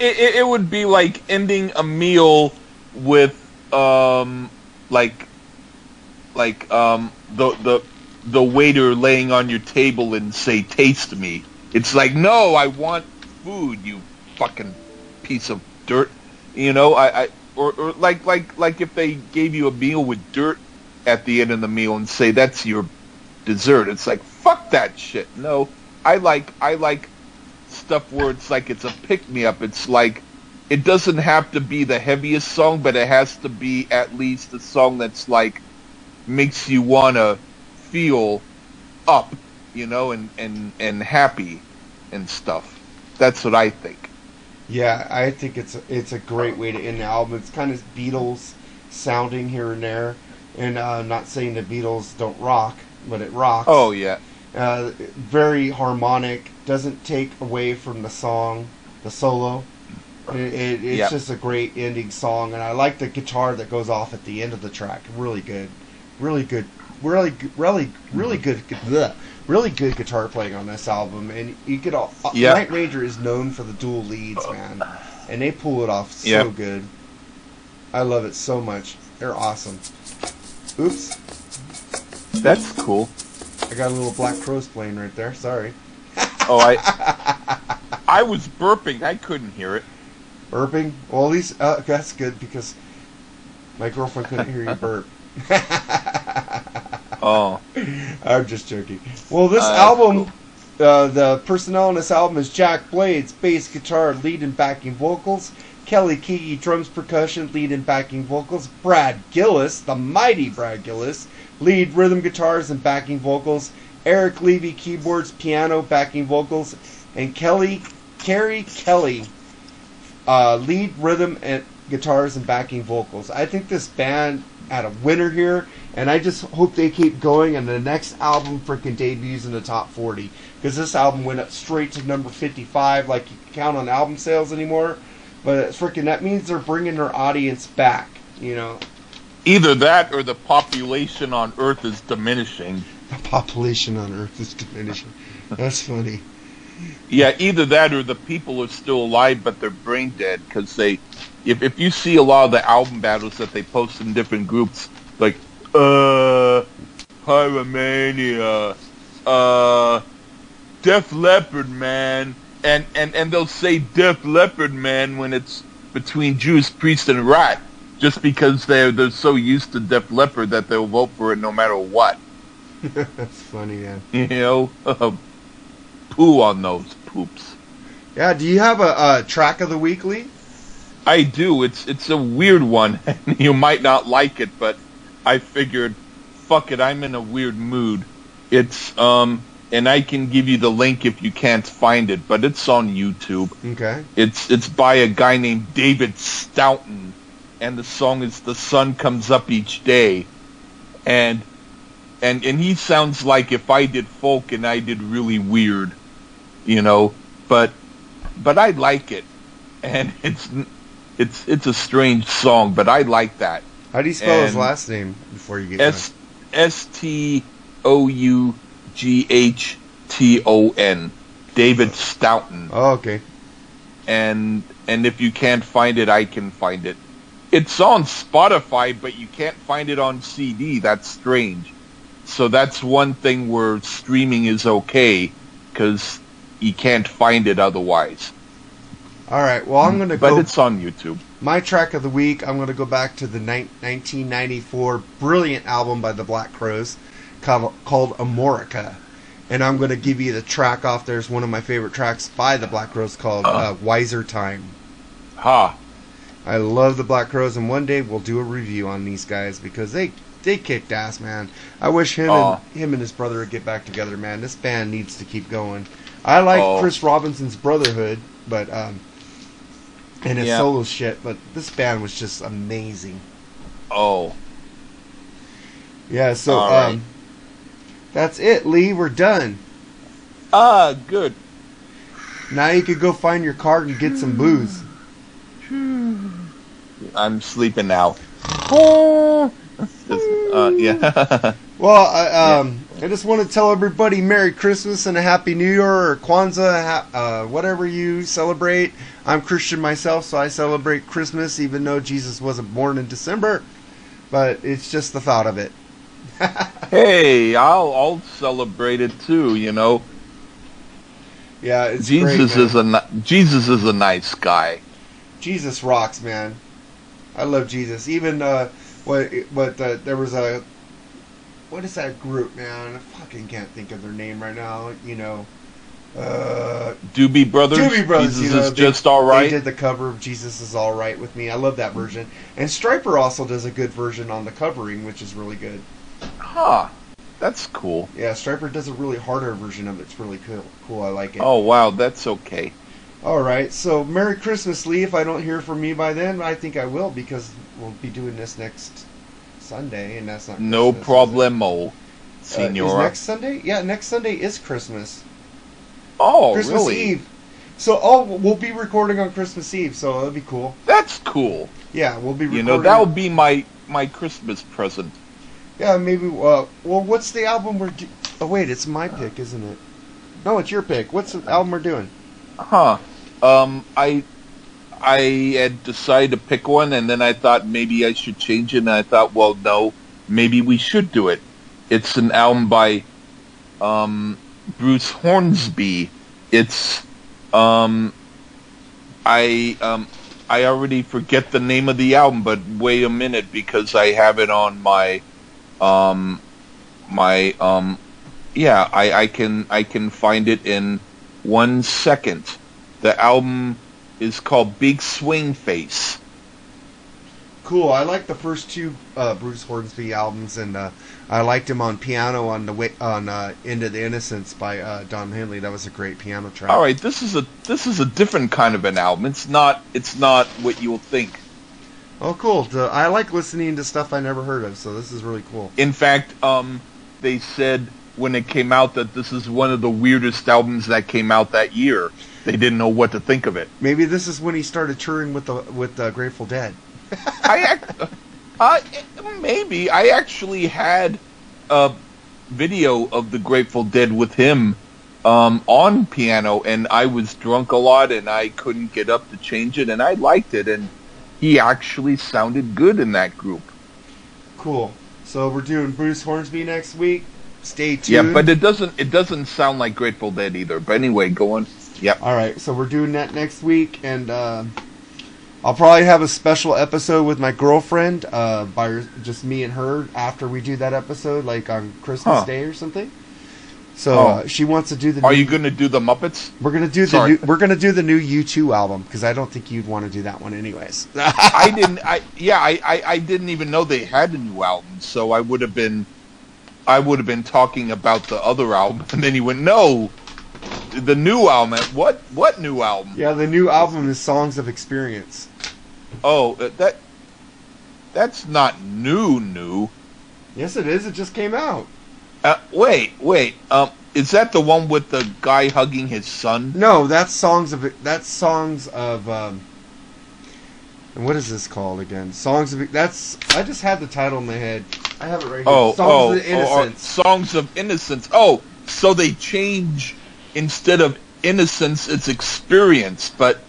it, it, it would be like ending a meal with um like like um the the the waiter laying on your table and say taste me. It's like no i want food you fucking piece of dirt. You know i, I or, or like like like if they gave you a meal with dirt at the end of the meal and say that's your dessert. It's like fuck that shit. No i like i like stuff where it's like it's a pick me up. It's like it doesn't have to be the heaviest song, but it has to be at least a song that's like makes you wanna feel up, you know, and and and happy and stuff. That's what I think. Yeah, I think it's a, it's a great way to end the album. It's kind of Beatles sounding here and there, and uh, I'm not saying the Beatles don't rock, but it rocks. Oh yeah, uh, very harmonic. Doesn't take away from the song, the solo. It, it, it's Yep. just a great ending song, and I like the guitar that goes off at the end of the track. Really good, really good, really, g- really, really good, bleh, really good guitar playing on this album. And you could all, uh, Yep. Night Ranger is known for the dual leads, man, and they pull it off so Yep. good. I love it so much. They're awesome. Oops, that's cool. I got a little Black Crowes playing right there. Sorry. [LAUGHS] Oh, I I was burping. I couldn't hear it. Burping? Well, at least uh, that's good because my girlfriend couldn't hear you [LAUGHS] burp. Oh, I'm just joking. Well, this Uh, album, uh, the personnel on this album is Jack Blades, bass guitar, lead and backing vocals. Kelly Keagy, drums, percussion, lead and backing vocals. Brad Gillis, the mighty Brad Gillis, lead rhythm guitars and backing vocals. Eric Levy, keyboards, piano, backing vocals, and Kelly Keri Kelli, uh, lead rhythm and guitars and backing vocals. I think this band had a winner here, and I just hope they keep going and the next album freaking debuts in the top 40. Because this album went up straight to number 55, like you can count on album sales anymore. But freaking that means they're bringing their audience back, you know. either that or the population on Earth is diminishing. The population on Earth is diminishing. That's funny. Yeah, either that or the people are still alive but they're brain dead because they, if if you see a lot of the album battles that they post in different groups, like uh, Pyromania, uh, Def Leppard man, and and and they'll say Def Leppard man when it's between Judas Priest and Ratt, just because they're they're so used to Def Leppard that they'll vote for it no matter what. [LAUGHS] That's funny, man. You know, [LAUGHS] poo on those poops. Yeah, do you have a, a track of the weekly? I do. It's it's a weird one. [LAUGHS] you might not like it, but I figured, fuck it, I'm in a weird mood. It's um, and I can give you the link if you can't find it, but it's on YouTube. Okay. It's it's by a guy named David Stoughton, and the song is "The Sun Comes Up Each Day," and and and he sounds like if I did folk and I did really weird, you know, but but I like it, and [LAUGHS] it's it's it's a strange song, but I like that. How do you spell his last name before you get S S T O U G H T O N. David Stoughton. Oh, okay. and and if you can't find it, I can find it. It's on Spotify, but you can't find it on CD. That's strange. So that's one thing where streaming is okay because you can't find it otherwise. All right. Well, I'm gonna But go. it's on YouTube. My track of the week. I'm gonna go back to the ni- 1994 brilliant album by the Black Crowes, called, called Amorica, and I'm gonna give you the track off. There's one of my favorite tracks by the Black Crowes called uh, "Wiser Time." Ha! I love the Black Crowes, and one day we'll do a review on these guys because they they kicked ass, man. I wish him Aw. and him and his brother would get back together, man. This band needs to keep going. I like Oh. Chris Robinson's Brotherhood, but um, and his Yeah. solo shit, but this band was just amazing. Oh, Yeah, so All right. um, that's it, Lee. We're done. ah, good. Now you could go find your cart and get some booze. I'm sleeping now. [LAUGHS] uh, yeah. [LAUGHS] Well, I, um, I just want to tell everybody Merry Christmas and a Happy New Year or Kwanzaa, uh, whatever you celebrate. I'm Christian myself, so I celebrate Christmas even though Jesus wasn't born in December. But it's just the thought of it. [LAUGHS] hey, I'll I'll celebrate it too. You know, Yeah, it's Jesus great, is a Jesus is a nice guy. Jesus rocks, man. I love Jesus. Even uh, what what uh, there was a what is that group, man? I fucking can't think of their name right now. You know, uh, Doobie Brothers. Doobie Brothers. Jesus you know, is just all right. They did the cover of Jesus is all right with me. I love that version. And Stryper also does a good version on the covering, which is really good. Huh. That's cool. Yeah, Stryper does a really harder version of it. It's really cool. Cool. I like it. Oh wow, that's okay. All right. So Merry Christmas, Lee. If I don't hear from you by then, I think I will because we'll be doing this next Sunday, and that's not No Christmas, is it? problemo, Uh, is next Sunday? Yeah, next Sunday is Christmas. oh, Christmas really? Eve. So, oh, we'll be recording on Christmas Eve, so that'll be cool. That's cool. Yeah, we'll be Recording. You know, that would be my my Christmas present. Yeah, maybe. Uh, well, what's the album we're? Do- oh wait, it's my pick, isn't it? No, it's your pick. What's the album we're doing? Huh. Um, I I had decided to pick one, and then I thought maybe I should change it, and I thought, well, no, maybe we should do it. It's an album by um, Bruce Hornsby. It's um, I um, I already forget the name of the album, but wait a minute because I have it on my um, my um, yeah, I, I can I can find it in one second. The album is called Big Swing Face. Cool. I like the first two uh, Bruce Hornsby albums, and uh, I liked him on piano on the way, on uh, "End of the Innocence" by uh, Don Henley. That was a great piano track. All right, this is a this is a different kind of an album. It's not it's not what you'll think. Oh, cool. I like listening to stuff I never heard of, so this is really cool. In fact, um, they said when it came out that this is one of the weirdest albums that came out that year. They didn't know what to think of it. Maybe this is when he started touring with the with the Grateful Dead. [LAUGHS] I ac- uh, maybe I actually had a video of the Grateful Dead with him um, on piano, and I was drunk a lot, and I couldn't get up to change it, and I liked it, and he actually sounded good in that group. Cool. So we're doing Bruce Hornsby next week. Stay tuned. Yeah, but it doesn't it doesn't sound like Grateful Dead either. But anyway, go on. Yep. All right, so we're doing that next week, and uh, I'll probably have a special episode with my girlfriend, uh, by just me and her after we do that episode, like on Christmas Huh. Day or something. So Oh. uh, she wants to do the. Are new, you going to do the Muppets? We're gonna do the. Sorry. New, we're gonna do the new U2 album because I don't think you'd want to do that one anyways. I didn't. I yeah. I, I I didn't even know they had a new album. So I would have been, I would have been talking about the other album, [LAUGHS] and then he went, "No, the new album. What what new album? yeah, the new album is Songs of Experience. Oh, uh, that that's not new. New. Yes, it is. It just came out. Uh, wait, wait. Um, is that the one with the guy hugging his son? No, that's songs of that's songs of um and what is this called again? Songs of that's I just had the title in my head. I have it right here. Oh, Songs oh, of oh, oh, songs of innocence. Oh, so they change instead of innocence, it's experience. But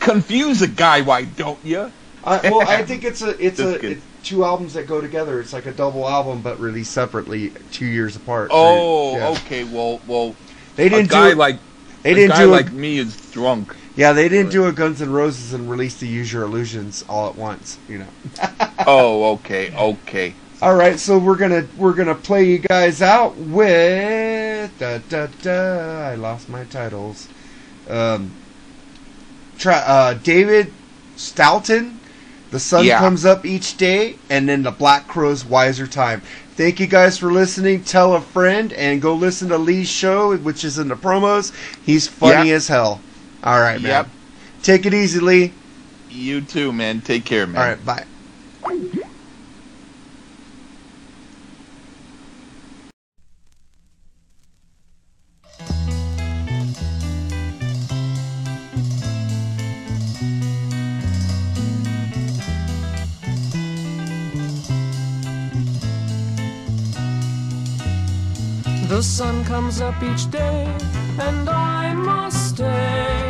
confuse a guy, why don't you? I, well, I think it's a [LAUGHS] it's That's a good. it's two albums that go together. It's like a double album, but released separately, two years apart. Oh, yeah. okay. Well, well, They didn't guy do like they a didn't guy do like a, me is drunk. Yeah they didn't do a Guns N' Roses and release the Use Your Illusions all at once. You know. [LAUGHS] Oh, okay, okay. All right, so we're gonna we're gonna play you guys out with da da da. I lost my titles. Um, try uh, David Stoughton. The sun Yeah. comes up each day, and then the Black Crowe's wiser time. Thank you guys for listening. Tell a friend and go listen to Lee's show, which is in the promos. He's funny Yep. as hell. All right, man. Yep. Take it easy, Lee. You too, man. Take care, man. All right, bye. The sun comes up each day, and I must stay away, working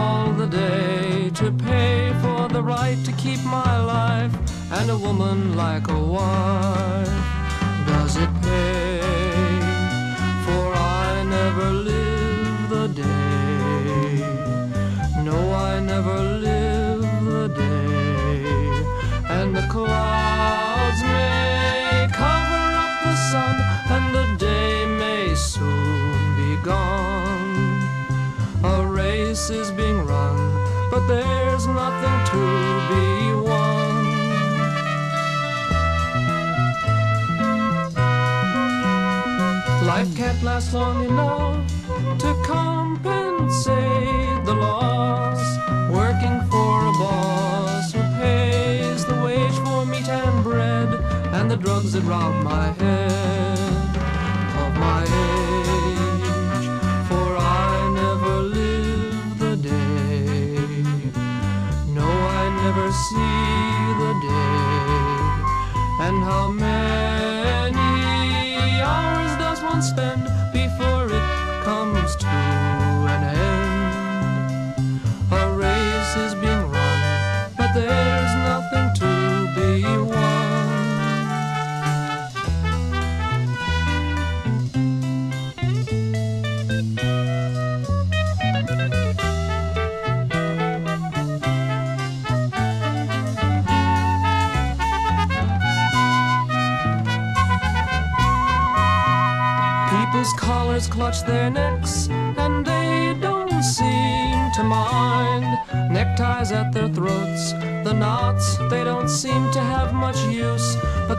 all the day to pay for the right to keep my life. And a woman like a wife, does it pay? For I never live the day. No, I never live the day. And the clouds may cover up the sun, and the day may soon be gone. Race is being run, but there's nothing to be won. Life can't last long enough to compensate the loss. Working for a boss who pays the wage for meat and bread and the drugs that rob my head how many hours does one spend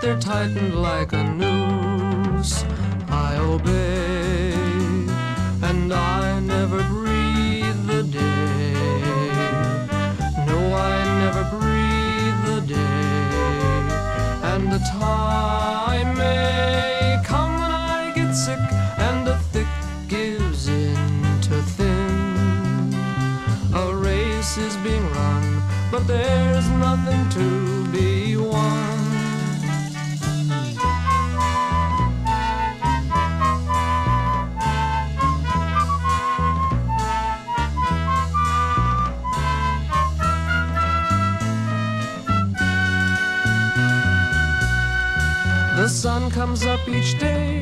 they're tightened like a noose. I obey, and I never breathe the day. No, I never breathe the day. And the time may come when I get sick and the thick gives in to thin. A race is being run, but there's nothing to be won. Up each day,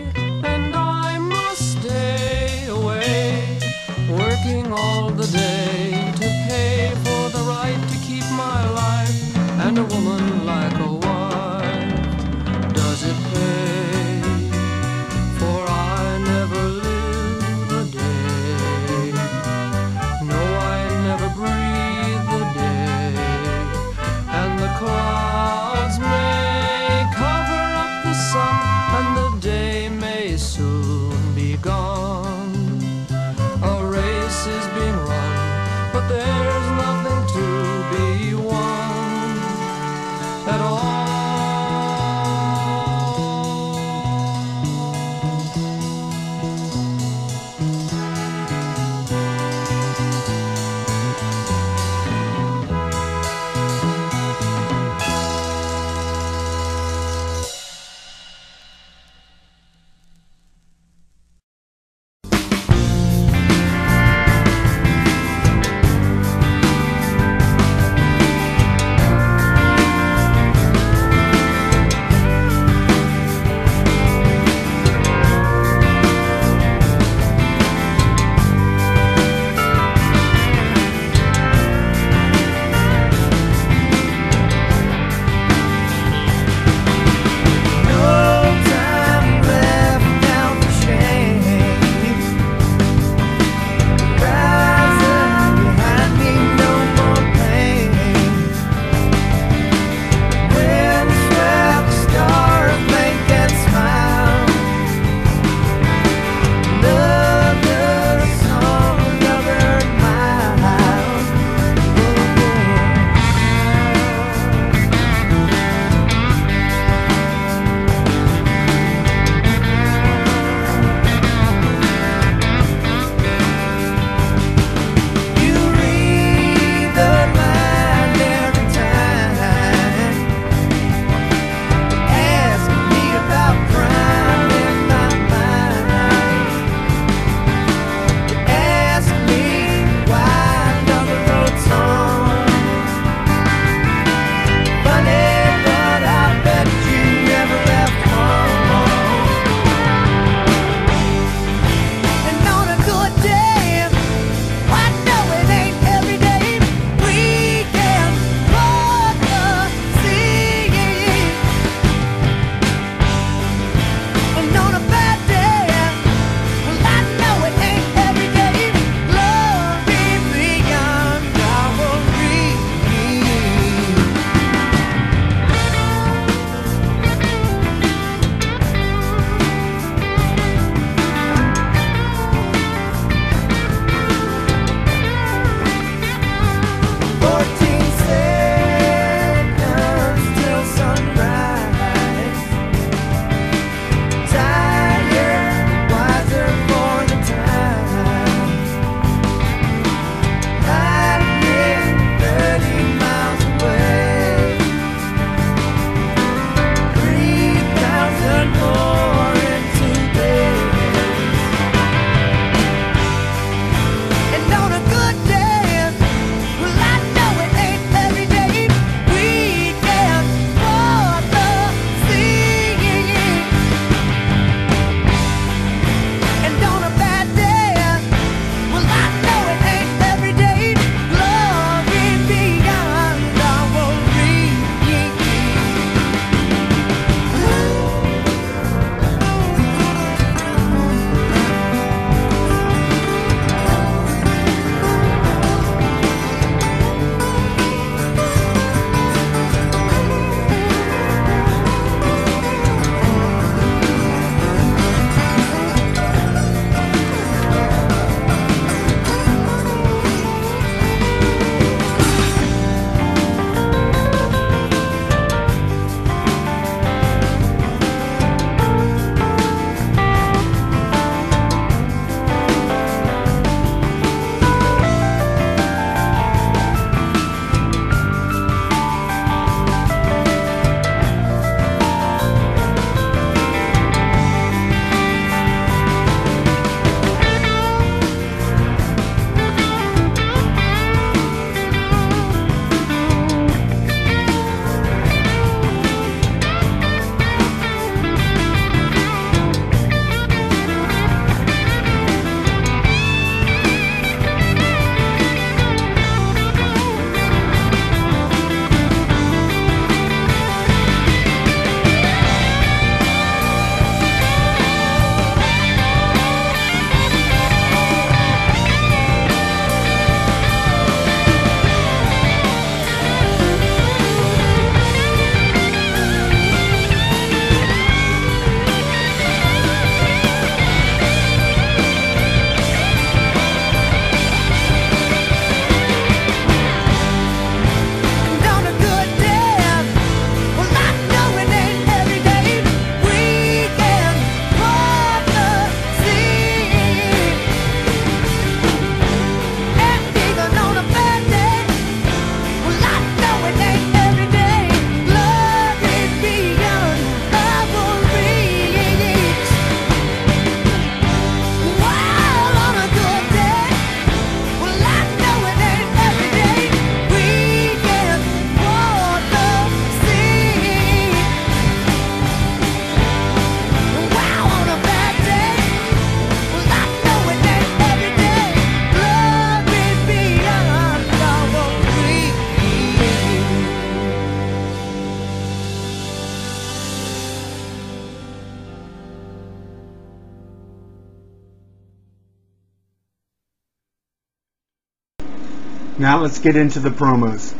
Now let's get into the promos.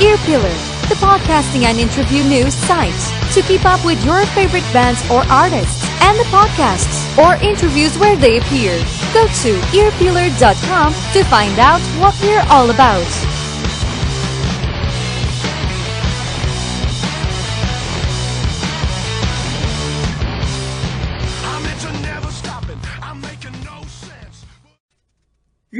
Earpillar, the podcasting and interview news site. To keep up with your favorite bands or artists and the podcasts or interviews where they appear, go to earpillar.com to find out what we're all about.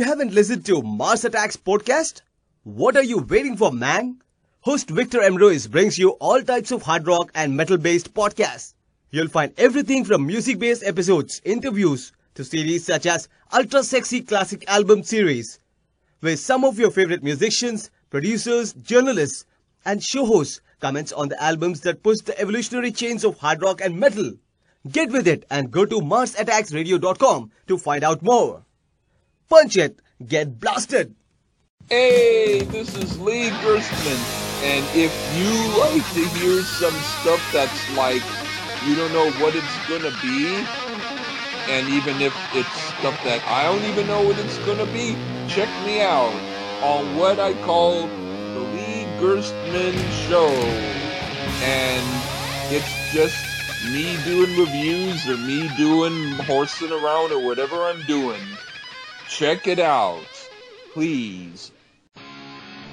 You haven't listened to Mars Attacks podcast? What are you waiting for, man? Host Victor M. Ruiz brings you all types of hard rock and metal based podcasts. You'll find everything from music based episodes, interviews, to series such as Ultra Sexy Classic Album Series, where some of your favorite musicians, producers, journalists, and show hosts comments on the albums that push the evolutionary chains of hard rock and metal. Get with it and go to MarsAttacksRadio.com to find out more. Punch it, get blasted! Hey, this is Lee Gerstmann, and if you like to hear some stuff that's like you don't know what it's gonna be, and even if it's stuff that I don't even know what it's gonna be, check me out on what I call the Lee Gerstmann Show, and it's just me doing reviews or me doing horsing around or whatever I'm doing. Check it out, please.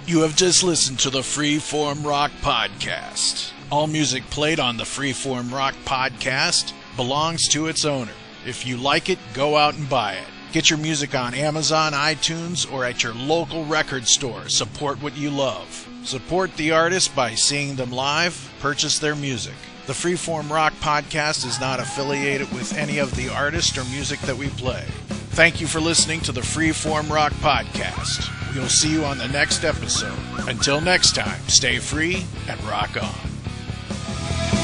You have just listened to the Freeform Rock Podcast. All music played on the Freeform Rock Podcast belongs to its owner. If you like it, go out and buy it. Get your music on Amazon, iTunes, or at your local record store. Support what you love. Support the artist by seeing them live, purchase their music. The Freeform Rock Podcast is not affiliated with any of the artists or music that we play. Thank you for listening to the Freeform Rock Podcast. We'll see you on the next episode. Until next time, stay free and rock on.